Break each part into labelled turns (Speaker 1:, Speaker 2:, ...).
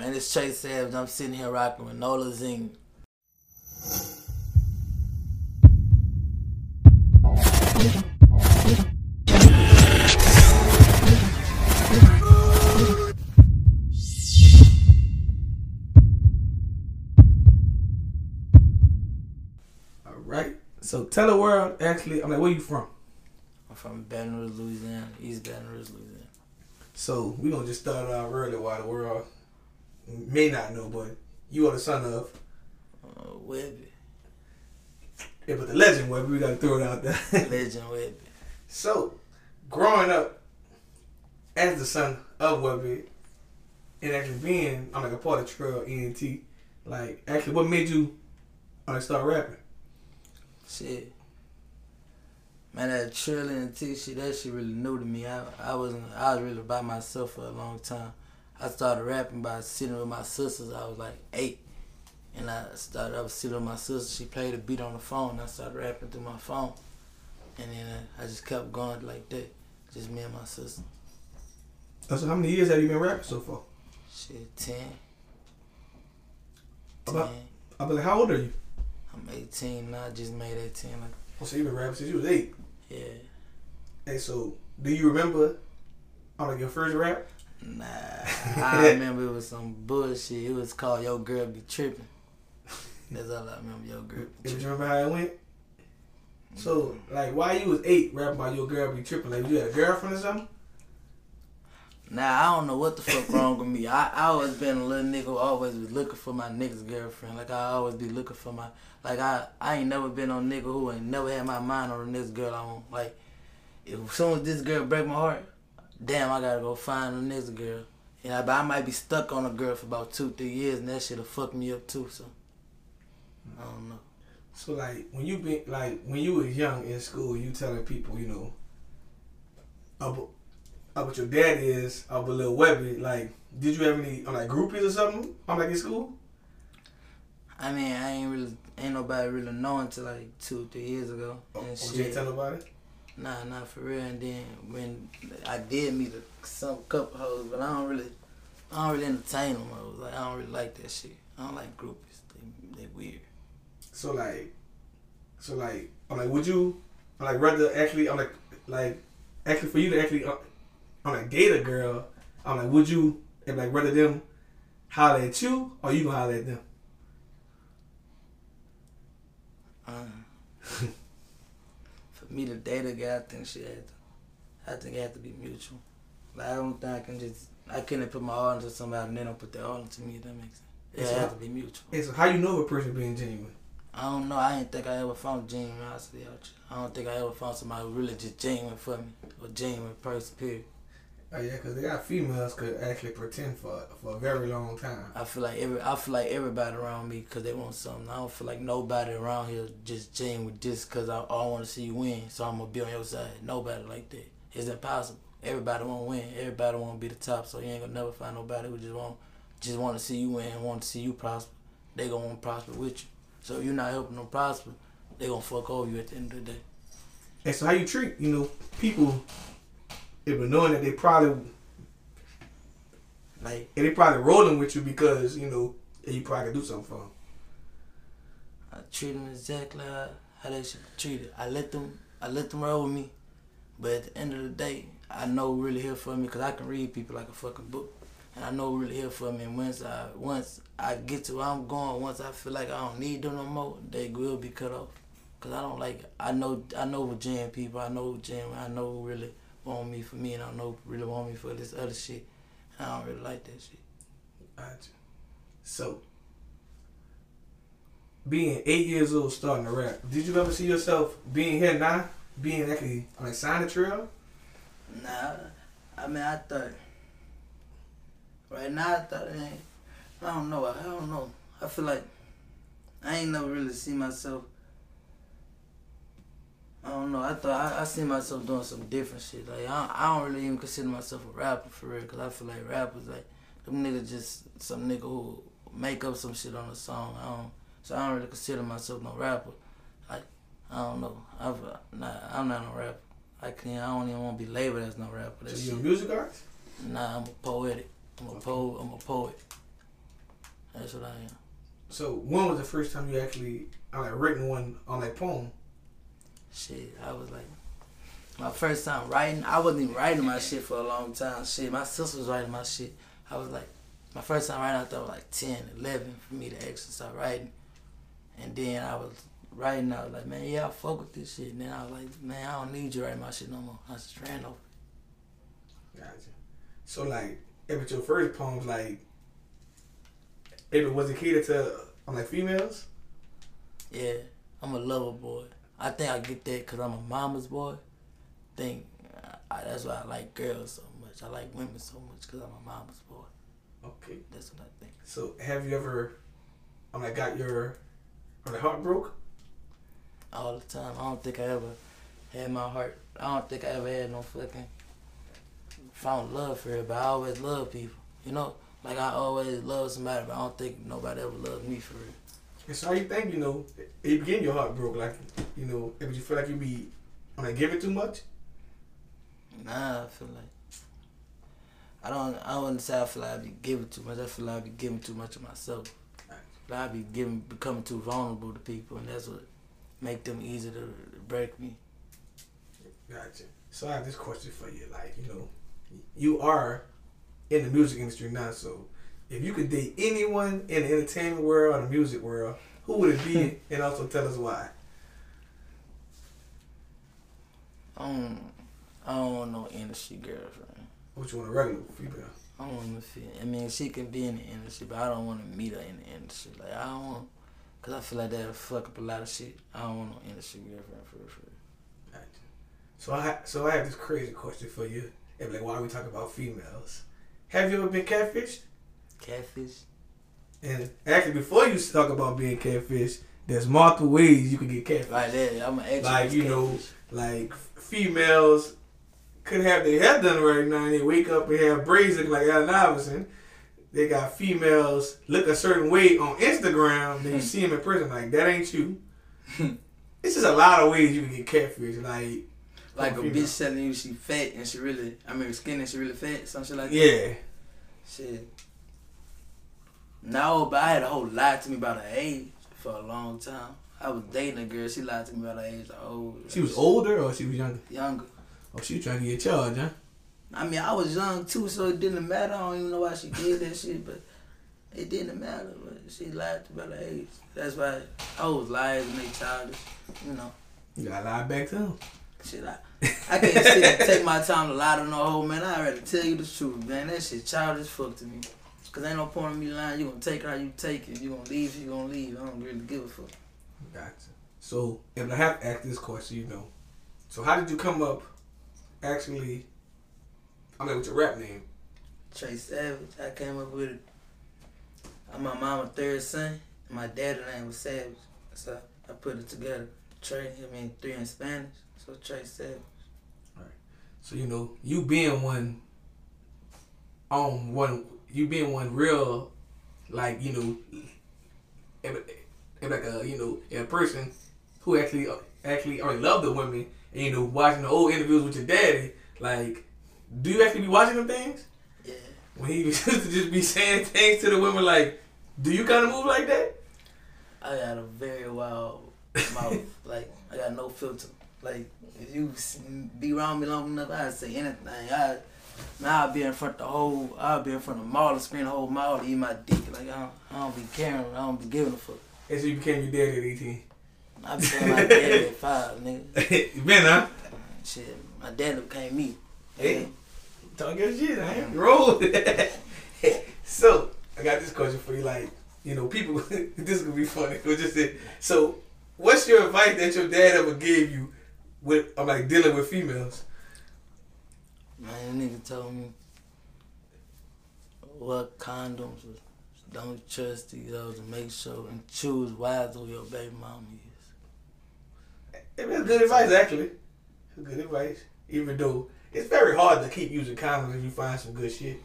Speaker 1: Man, it's Chase Savage. I'm sitting here rocking with Nola Zine.
Speaker 2: All right. So tell the world actually. I'm like, where you from?
Speaker 1: I'm from Baton Rouge, Louisiana, East Baton Rouge, Louisiana.
Speaker 2: So we're gonna just start out early while the world may not know, but you are the son of.
Speaker 1: Uh, Webbie,
Speaker 2: Yeah, but the legend, Webbie, we gotta throw it out there.
Speaker 1: Legend Webbie.
Speaker 2: so, growing up as the son of Webbie, and actually being I'm like a part of Trill ENT, like actually, what made you like start rapping?
Speaker 1: Shit. Man, that and T shit, that shit really new to me. I, I wasn't, I was really by myself for a long time. I started rapping by sitting with my sisters. I was like eight. And I started, I was sitting with my sister. She played a beat on the phone. I started rapping through my phone. And then uh, I just kept going like that. Just me and my sister.
Speaker 2: So how many years have you been rapping so far?
Speaker 1: Shit, 10.
Speaker 2: About-
Speaker 1: 10.
Speaker 2: I be like, how old are you?
Speaker 1: I'm 18 now. I just made 18. Like,
Speaker 2: Oh, so you've been rapping since you was eight.
Speaker 1: yeah.
Speaker 2: Hey, so do you remember on like your first rap?
Speaker 1: Nah, I remember it was some bullshit. It was called Yo Girl Be Tripping. That's all I remember, Yo Girl Be
Speaker 2: Do you
Speaker 1: Tripping.
Speaker 2: remember how it went? So, mm-hmm. like, why you was eight, rapping about your girl be tripping, like, you had a girlfriend or something?
Speaker 1: Nah, I don't know what the fuck wrong with me. I, I always been a little nigga who always was looking for my nigga's girlfriend. Like, I always be looking for my, like, I, I ain't never been on nigga who ain't never had my mind on the next girl I want. Like, if as soon as this girl break my heart, damn, I gotta go find the next girl. I, but I might be stuck on a girl for about two, three years, and that shit'll fuck me up too, so. I don't know.
Speaker 2: So, like, when you been, like, when you was young in school, you telling people, you know, about, about your dad is, about little Webbie, like, did you have any, uh, like, groupies or something, I'm like, in school?
Speaker 1: I mean, I ain't really, ain't nobody really know until like two, three years ago. And
Speaker 2: you
Speaker 1: shit.
Speaker 2: ain't tell nobody?
Speaker 1: Nah, not for real. And then when I did meet a, some couple hoes, but I don't really, I don't really entertain them hoes. Like I don't really like that shit. I don't like groupies. They, they weird.
Speaker 2: So, like, so, like, I'm like, would you, I'm like, rather actually, I'm like, like, actually, for you to actually, uh, I'm like, date a girl, I'm like, would you, and like, rather them holler at you, or you gonna holler at them?
Speaker 1: For me to date a guy, I think she had to, I think it had to be mutual. Like I don't think I can just, I couldn't put my all into somebody and they don't put their all into me. That makes sense. Yeah, it has to be mutual.
Speaker 2: And so, how you know a person being genuine?
Speaker 1: I don't know. I ain't think I ever found genuine honesty out. I don't think I ever found somebody who really just genuine for me or genuine person. Period.
Speaker 2: Oh yeah, because they got females could actually pretend for for a very long time.
Speaker 1: I feel like every I feel like everybody around me because they want something. I don't feel like nobody around here just genuine just because I, I want to see you win. So I'm gonna be on your side. Nobody like that. It's impossible. Everybody want to win. Everybody want to be the top. So you ain't gonna never find nobody who just want just want to see you win want to see you prosper. They gonna want to prosper with you. So if you're not helping them prosper, they gonna fuck over you at the end of the day.
Speaker 2: And so, how you treat you know people, even knowing that they probably
Speaker 1: Like
Speaker 2: and they probably rolling with you because you know you probably could do something for them.
Speaker 1: I treat them exactly how, they should be treated. I let them, I let them roll with me, but at the end of the day, I know really here for me because I can read people like a fucking book, and I know really here for me. And once I, once I get to where I'm going, once I feel like I don't need them no more, they will be cut off. Cause I don't like, I know, I know genuine people, I know genuine, I know really want me for me, and I don't know really want me for this other shit. I don't really like that shit.
Speaker 2: Gotcha. So, being eight years old, starting to rap, did you ever see yourself being here now, being actually like sign a Trill?
Speaker 1: Nah, I mean, I thought. Right now, I thought it ain't. I don't know. I don't know. I feel like I ain't never really see myself. I don't know. I thought I, I see myself doing some different shit. Like I, I don't really even consider myself a rapper for real. Cause I feel like rappers like them niggas just some nigga who make up some shit on a song. I don't. So I don't really consider myself no rapper. Like I don't know. I've nah. I'm not no rapper. I can't. I don't even want to be labeled as no rapper. That
Speaker 2: So you a music artist?
Speaker 1: Nah, I'm a poetic. I'm a poet. I'm a poet. That's what I am.
Speaker 2: So when was the first time you actually uh, like written one on that poem?
Speaker 1: Shit, I was like, my first time writing. I wasn't even writing my shit for a long time. Shit, my sister was writing my shit. I was like, my first time writing, I thought was like 10, 11 for me to actually start writing. And then I was writing, I was like, man, yeah, I fuck with this shit. And then I was like, man, I don't need you writing my shit no more. I just ran over.
Speaker 2: Gotcha. So like, if it's your first poems, like, if it was it catered to I'm like females?
Speaker 1: Yeah, I'm a lover boy. I think I get that because I'm a mama's boy. think I, that's why I like girls so much. I like women so much because I'm a mama's boy.
Speaker 2: Okay.
Speaker 1: That's what I think.
Speaker 2: So have you ever, I'm like, got your, on the heart broke?
Speaker 1: All the time. I don't think I ever had my heart. I don't think I ever had no fucking found love for it, but I always love people. You know, like I always love somebody, but I don't think nobody ever loved me for it.
Speaker 2: And so how you think, you know, it begin your heart broke, like, you know, if you feel like you be, like, giving too much?
Speaker 1: Nah, I feel like I don't. I wouldn't say I feel like I be giving too much. I feel like I be giving too much of myself. I be giving, becoming too vulnerable to people, and that's what make them easy to break me.
Speaker 2: Gotcha. So I have this question for you. Like, you know, you are in the music industry now, so if you could date anyone in the entertainment world or the music world, who would it be? Hmm. and also tell us why.
Speaker 1: I don't. I don't want no industry girlfriend.
Speaker 2: What you want a regular female?
Speaker 1: I don't want to feel. I mean, she can be in the industry, but I don't want to meet her in the industry. Like I don't want, cause I feel like that'll fuck up a lot of shit. I don't want no industry girlfriend for for.
Speaker 2: Gotcha. So I so I have this crazy question for you. And like, why are we talking about females? Have you ever been catfished?
Speaker 1: Catfish.
Speaker 2: And actually, before you talk about being catfish, there's multiple ways you can get catfish.
Speaker 1: Like that, I'm an expert.
Speaker 2: Like, you know, Like females could have their hair done right now and they wake up and have braids looking like Allen Iverson. They got females look a certain way on Instagram, then you see them in person like that ain't you. it's just a lot of ways you can get catfish. Like
Speaker 1: like a
Speaker 2: female.
Speaker 1: bitch telling you she fat and she really, I mean, skinny and she really fat, some shit like that.
Speaker 2: yeah,
Speaker 1: Shit. No, but I had a whole lie to me about her age for a long time. I was dating a girl. She lied to me about her age. Like, oh,
Speaker 2: she was older or she was younger.
Speaker 1: younger.
Speaker 2: Oh, she was trying to get charged, huh?
Speaker 1: I mean, I was young too, so it didn't matter. I don't even know why she did that shit, but it didn't matter. But she lied to me about her age. That's why I was liars and they childish. You know,
Speaker 2: You got to lie back to him.
Speaker 1: shit. I, I can't sit and take my time to lie to no hoe, man. I rather tell you the truth, man. That shit childish fuck to me. Cause ain't no point in me lying. You gonna take it how you take it. You gonna leave, you gonna leave. I don't really give a fuck.
Speaker 2: Gotcha. So, if I have to ask this question, you know. So, how did you come up actually? I mean, with your rap name?
Speaker 1: Tre Savage, I came up with it. I'm my mama's third son. and My dad's name was Savage. So I put it together. Trey, I mean three in Spanish. So Tre Savage.
Speaker 2: So you know, you being one on one, you being one real, like you know, if, if like a you know a person who actually actually already love the women, and you know watching the old interviews with your daddy, like, do you actually be watching them things
Speaker 1: Yeah.
Speaker 2: when he used to just be saying things to the women like, do you kind of move like that?
Speaker 1: I got a very wild mouth. like I got no filter. Like if you be around me long enough, I'd say anything. I now I'll be in front of the whole. I'll be in front of the mall, screen the whole mall, to eat my dick. Like I don't, I don't be caring. I don't be giving a fuck.
Speaker 2: And so you became your daddy at eighteen.
Speaker 1: I became my daddy at five, nigga.
Speaker 2: you been huh?
Speaker 1: Shit, my daddy became me.
Speaker 2: Hey. Talk your shit, I ain't roll. it. so I got this question for you. Like, you know, people, this is gonna be funny. But just say, so, what's your advice that your dad ever gave you with, I'm like dealing with females?
Speaker 1: Man, that nigga told me what condoms was. Don't trust these hoes and make sure and choose wisely who your baby mama is.
Speaker 2: I mean, It's good advice, actually. It's good advice, even though it's very hard to keep using condoms if you find some good shit.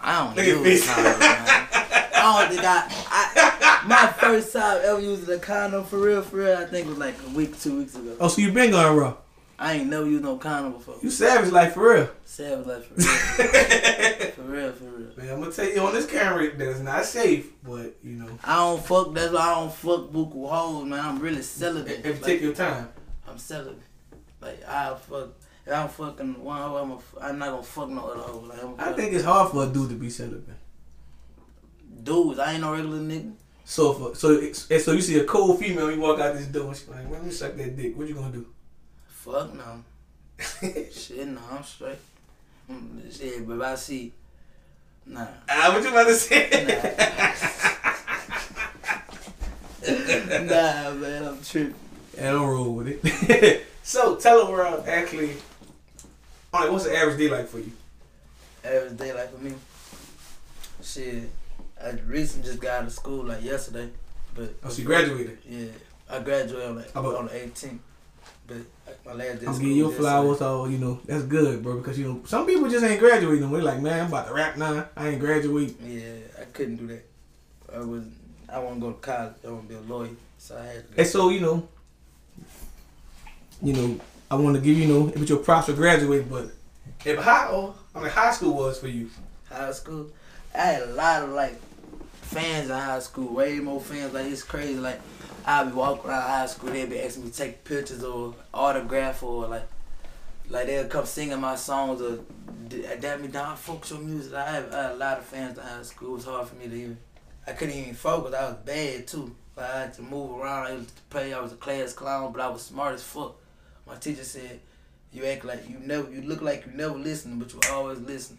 Speaker 1: I don't
Speaker 2: Look at
Speaker 1: use condoms, man. I don't think I, I. My first time ever using a condom for real, for real, I think was like a week, two weeks ago.
Speaker 2: Oh, so you been going raw?
Speaker 1: I ain't never used no condom before.
Speaker 2: You savage like for real.
Speaker 1: Savage like for real. for real, for real.
Speaker 2: Man, I'm gonna tell you on this camera that it's not safe, but you know.
Speaker 1: I don't fuck. That's why I don't fuck buku hoes, man. I'm really celibate.
Speaker 2: If you
Speaker 1: Like,
Speaker 2: take your time.
Speaker 1: I'm celibate. Like I fuck. If I'm fucking one hoe, I'm, a, I'm not gonna fuck no other hoe. Like
Speaker 2: I think it's hard for a dude to be celibate.
Speaker 1: dudes. I ain't no regular nigga.
Speaker 2: So for so so you see a cold female, you walk out this door and she's like, "Man, let me suck that dick." What you gonna do?
Speaker 1: Fuck no. Shit, no, I'm straight. Shit, but I see, nah.
Speaker 2: Ah, what you about to say?
Speaker 1: nah, man, I'm tripping.
Speaker 2: and don't roll with it. so tell the world actually, alright, what's the average day like for you?
Speaker 1: Average day like for me. Shit, I recently just got out of school like yesterday, but
Speaker 2: Oh, so you graduated.
Speaker 1: yeah, I graduated like on the 18th, but uh, my last day.
Speaker 2: I'm
Speaker 1: school
Speaker 2: giving you flowers, so you know that's good, bro. Because you know some people just ain't graduating. They're like, man, I'm about to rap now. I ain't graduate.
Speaker 1: Yeah, I couldn't do that. I was I want to go to college. I want to be a lawyer, so I had to.
Speaker 2: And so you know, you know, I want to give you know if your props for graduating, but if high, oh, I mean high school was for you.
Speaker 1: high school. I had a lot of like fans in high school, way more fans. Like it's crazy. Like I'd be walking around high school, they'd be asking me to take pictures or autograph or like like they'll come singing my songs or d- uh, adapt me down, focus your music. I have, I a lot of fans in high school. It was hard for me to even. I couldn't even focus. I was bad too. Like I had to move around. I used to play. I was a class clown, but I was smart as fuck. My teacher said, "You act like you never. You look like you never listening, but you always listen."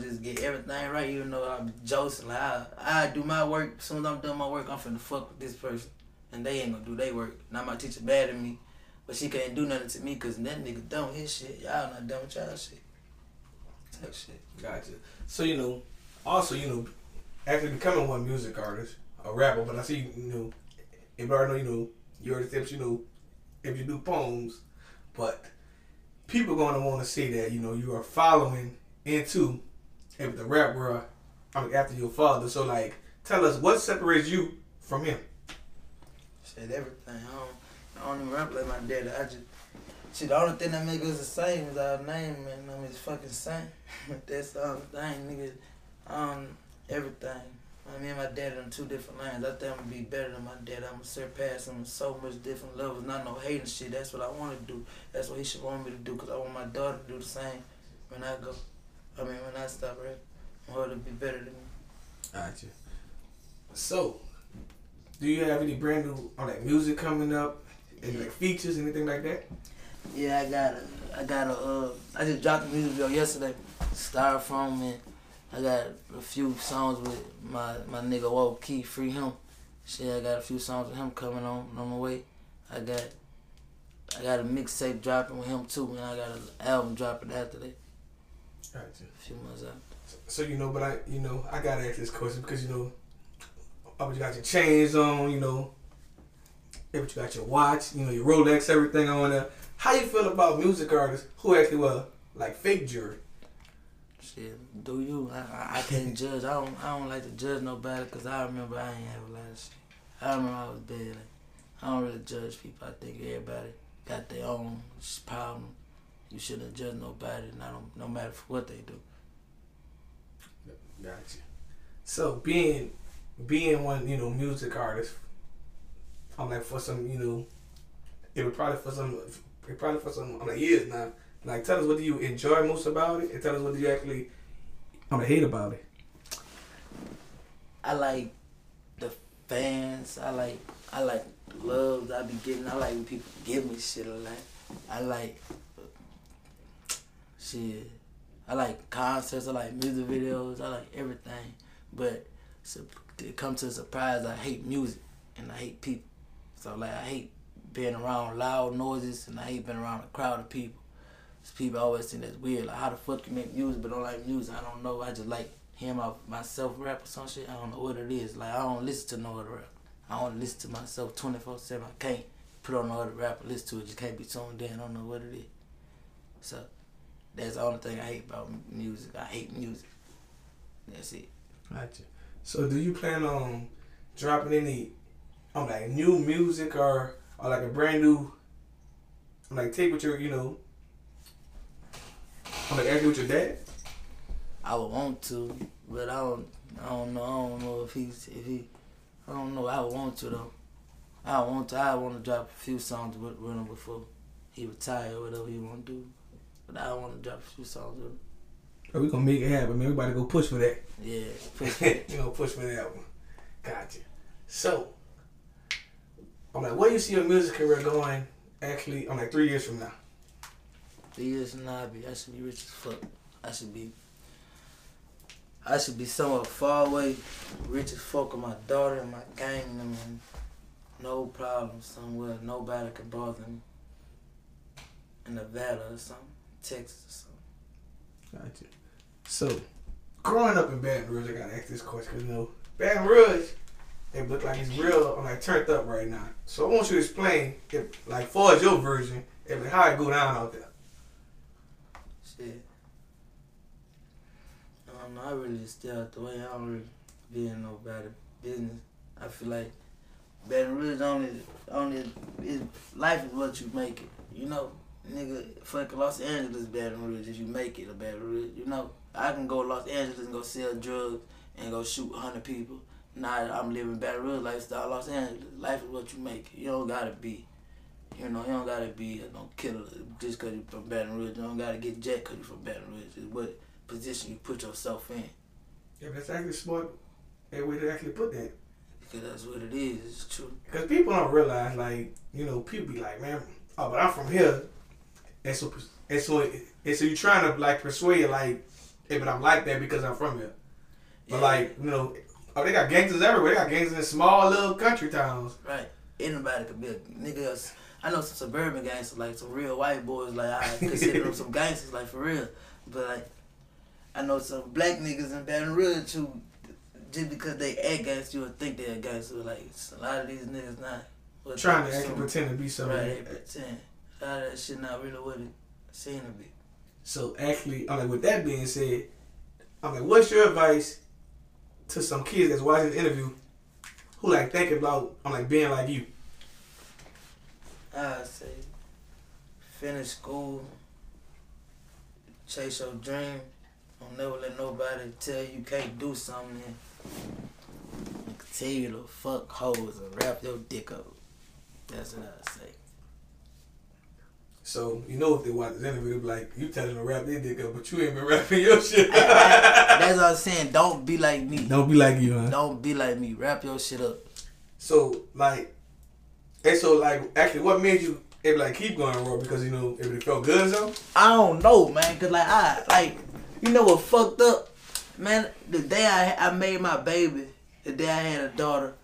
Speaker 1: Just get everything right, even though I'm joking. Like I, I do my work. As soon as I'm done my work, I'm finna fuck with this person, and they ain't gonna do their work. Now my teacher mad at me, but she can't do nothing to me because that nigga done his shit. Y'all not done with y'all shit. Type shit.
Speaker 2: Gotcha. So you know, also you know, actually becoming one music artist, a rapper. But I see you know, if I know you know, you already you know, if you do poems, but people gonna want to see that you know you are following into if the rap world. I mean, after your father. So like, tell us what separates you from him.
Speaker 1: Said everything. I don't, I don't even rap like my daddy. I just, shit, the only thing that make us the same is our name, man. I'm it's fucking same. But that's the only thing, nigga. Um, everything. I mean, my daddy on two different lines. I think I'm gonna be better than my dad. I'm gonna surpass him so much different levels. Not no hating shit. That's what I want to do. That's what he should want me to do. Cause I want my daughter to do the same when I go. I mean, when I stop rapping. I want her to be better than me.
Speaker 2: Gotcha. So, do you have any brand new on that music coming up? Any like features, anything like that?
Speaker 1: Yeah, I got a, I got a, uh, I just dropped a music video yesterday, Styrofoam, and I got a few songs with my, my nigga Walt Key, Free Him. Shit, I got a few songs with him coming on, on the way. I got, I got a mixtape dropping with him too, and I got an album dropping after that,
Speaker 2: Gotcha.
Speaker 1: a few months after.
Speaker 2: So you know, but I, you know, I gotta ask this question because you know, oh, you got your chains on, you know, yeah, but you got your watch, you know, your Rolex, everything on there. How you feel about music artists who actually wear like fake jewelry?
Speaker 1: Shit, do you? I, I, I can't judge. I don't, I don't like to judge nobody because I remember I ain't have a lot of shit. I remember I was bad. Like, I don't really judge people. I think everybody got their own problem. You shouldn't judge nobody, not no matter what they do.
Speaker 2: Gotcha. So being being one, you know, music artist, I'm like for some, you know, it would probably for some, it probably for some, I'm like years now. Like, tell us what do you enjoy most about it, and tell us what do you actually, I'm like hate about it.
Speaker 1: I like the fans. I like I like the love I be getting. I like when people give me shit a lot. I like shit. I like concerts. I like music videos. I like everything. But to come to a surprise, I hate music and I hate people. So like I hate being around loud noises and I hate being around a crowd of people. people always think that's weird. Like how the fuck you make music but don't like music? I don't know. I just like hearing my myself rap or some shit. I don't know what it is. Like I don't listen to no other rap. I don't listen to myself twenty four seven. I can't put on no other rap or listen to it. Just can't be tuned in. I don't know what it is. So that's the only thing I hate about music. I hate music. That's it.
Speaker 2: Gotcha. So do you plan on dropping any, on like new music or or like a brand new, like take with your, you know, I'm like with your dad?
Speaker 1: I would want to, but I don't. I don't know. I don't know if he's if he. I don't know. I would want to though. I want to. I want to drop a few songs with, with him before he retire or whatever he want to do. But I want to drop a few songs with him.
Speaker 2: But we gonna make it happen, man. Everybody go push for that.
Speaker 1: Yeah, push
Speaker 2: you gonna push for that one. Gotcha. So, I'm like, where you see your music career going? Actually, I'm like three years from now.
Speaker 1: Three years from now, I be I should be rich as fuck. I should be. I should be somewhere far away, rich as fuck with my daughter and my gang and them, and no problem somewhere. Nobody can bother me. In Nevada or something, Texas or something.
Speaker 2: Gotcha. So, growing up in Baton Rouge, I gotta ask this question because you know Baton Rouge, it look like it's real, I'm like turned up right now. So I want you to explain, if like far as your version, if how it go down out there.
Speaker 1: Shit. I don't. I really just stay out the way. I don't really be in nobody business. I feel like Baton Rouge only, only, is, life is what you make it. You know, nigga, fucking Los Angeles, Baton Rouge, if you make it a Baton Rouge, you know. I can go to Los Angeles and go sell drugs and go shoot 100 people. Now I'm living Baton Rouge lifestyle, Los Angeles. Life is what you make. You don't gotta be, you know, you don't gotta be a no killer just because you from Baton Rouge. You don't gotta get jet because you from Baton Rouge. It's what position you put yourself in.
Speaker 2: Yeah, that's actually smart. A way to actually put that.
Speaker 1: Because that's what it is. It's true.
Speaker 2: Because people don't realize, like, you know, people be like, man, oh, but I'm from here. And so, and so, and so you trying to, like, persuade, like, hey, but I'm like that because I'm from here. But,
Speaker 1: Yeah.
Speaker 2: like, you know, oh, they got gangsters everywhere. They got gangsters in small little country towns.
Speaker 1: Right. Anybody could be a nigga. else- I know some suburban gangsters, like some real white boys, like I consider them some gangsters, like for real. But like, I know some black niggas in Baton Rouge who, just because they act gangster, you would think they're a gangster. Like a lot of these niggas not.
Speaker 2: Trying to
Speaker 1: assume.
Speaker 2: pretend to be something.
Speaker 1: Right, they pretend. Lot of that shit not really what it seem to be.
Speaker 2: So actually, I'm like, with that being said, I'm like, what's your advice to some kids that's watching the interview who like think about, I'm like, being like you?
Speaker 1: I say, finish school, chase your dream. Don't never let nobody tell you you can't do something. And continue to fuck hoes and wrap your dick up. That's what I say.
Speaker 2: So, you know, if they watch this interview, they be like, you telling them to rap their dick up, but you ain't been rapping your shit.
Speaker 1: That's what I'm saying. Don't be like me.
Speaker 2: Don't be like you, huh?
Speaker 1: Don't be like me. Wrap your shit up.
Speaker 2: So, like, and so, like, actually, what made you able like keep going raw? Because you know, if it felt good, or something.
Speaker 1: I don't know, man, cause like I like you know what fucked up, man. The day I I made my baby, the day I had a daughter,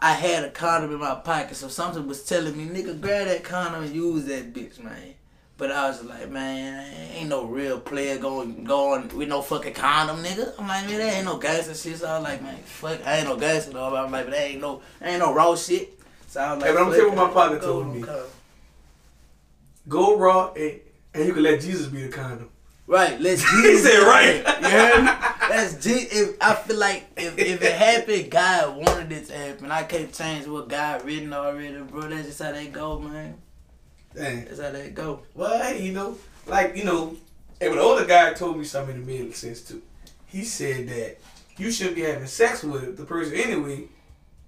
Speaker 1: I had a condom in my pocket, so something was telling me, nigga, grab that condom and use that bitch, man. But I was like, man, ain't no real player going going with no fucking condom, nigga. I'm like, man, that ain't no gangster shit. So I was like, man, fuck, I ain't no gangster though. I'm like, but that ain't no, that ain't no raw shit. So I was like,
Speaker 2: Hey, but I'm
Speaker 1: fuck
Speaker 2: tell what my partner told me.
Speaker 1: condom.
Speaker 2: Go raw, and, and you can let Jesus be the condom.
Speaker 1: Right, let's
Speaker 2: He said right.
Speaker 1: it. You heard me? That's G. If I feel like if, if it happened, God wanted it to happen. I can't change what God written already, bro. That's just how they go, man.
Speaker 2: Dang.
Speaker 1: That's how they go.
Speaker 2: Well, hey, you know, like you know, and the older guy told me something that made sense too. He said that you shouldn't be having sex with the person anyway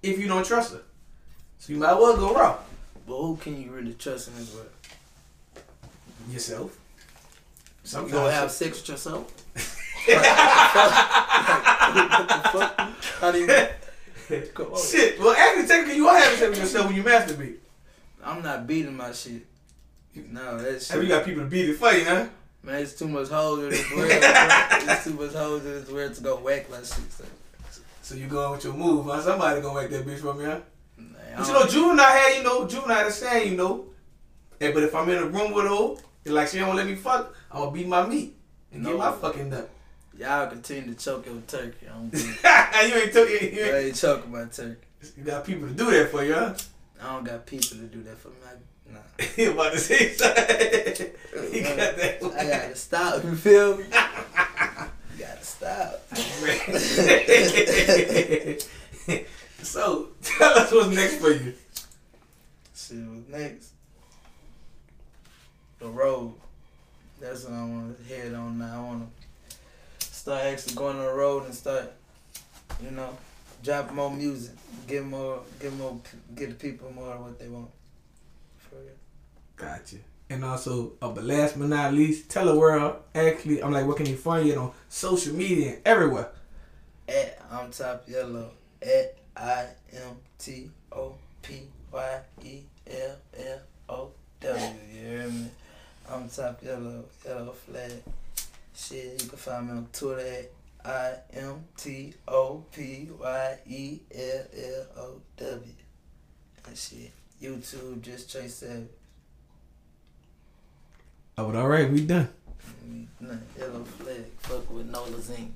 Speaker 2: if you don't trust her. So you might as well go wrong.
Speaker 1: But who can you really trust in this world?
Speaker 2: yourself.
Speaker 1: You
Speaker 2: Sometimes
Speaker 1: gonna have sex with yourself? what the fuck? How do you? Come on.
Speaker 2: Shit. Well, actually, technically, you are having sex with yourself when you masturbate.
Speaker 1: I'm not beating my shit. No, that
Speaker 2: Have you got people to beat it for you, huh?
Speaker 1: Man, it's too much hoes in this world. it's too much hoes in this world to go whack my shit. So.
Speaker 2: So you going with your move, huh? Somebody gonna whack that bitch from you, huh?
Speaker 1: Man,
Speaker 2: But you know, Juvenile had, you know, Juvenile had a saying, you know. Hey, but if I'm in a room with her, like she don't let me fuck, I'm gonna beat my meat and get my fucking nut.
Speaker 1: Y'all continue to choke your turkey. I'm good.
Speaker 2: you ain't took. You,
Speaker 1: I
Speaker 2: ain't,
Speaker 1: ain't choking my turkey.
Speaker 2: you got people to do that for you, huh?
Speaker 1: I don't got people to do that for me. I, nah.
Speaker 2: he about to say something. he got that.
Speaker 1: I gotta stop. You feel me? You gotta stop.
Speaker 2: so tell us what's next for you.
Speaker 1: See what's next. The road. That's what I want to head on now. I want to start actually going on the road and start, you know, drop more music, get more, get more, get the people more what they want. For real.
Speaker 2: Gotcha. And also, uh, but last but not least, tell the world. Actually, I'm like, what can you find you on social media and everywhere?
Speaker 1: At I'm top yellow. At I M T O P Y E L L O W. You hear me? I'm top yellow, yellow flag. Shit, you can find me on Twitter at I M T O P Y E L L O W. And shit. YouTube, just Tre Savage.
Speaker 2: Oh, but all right, we done.
Speaker 1: Yellow flag. Fuck with Nola Zine.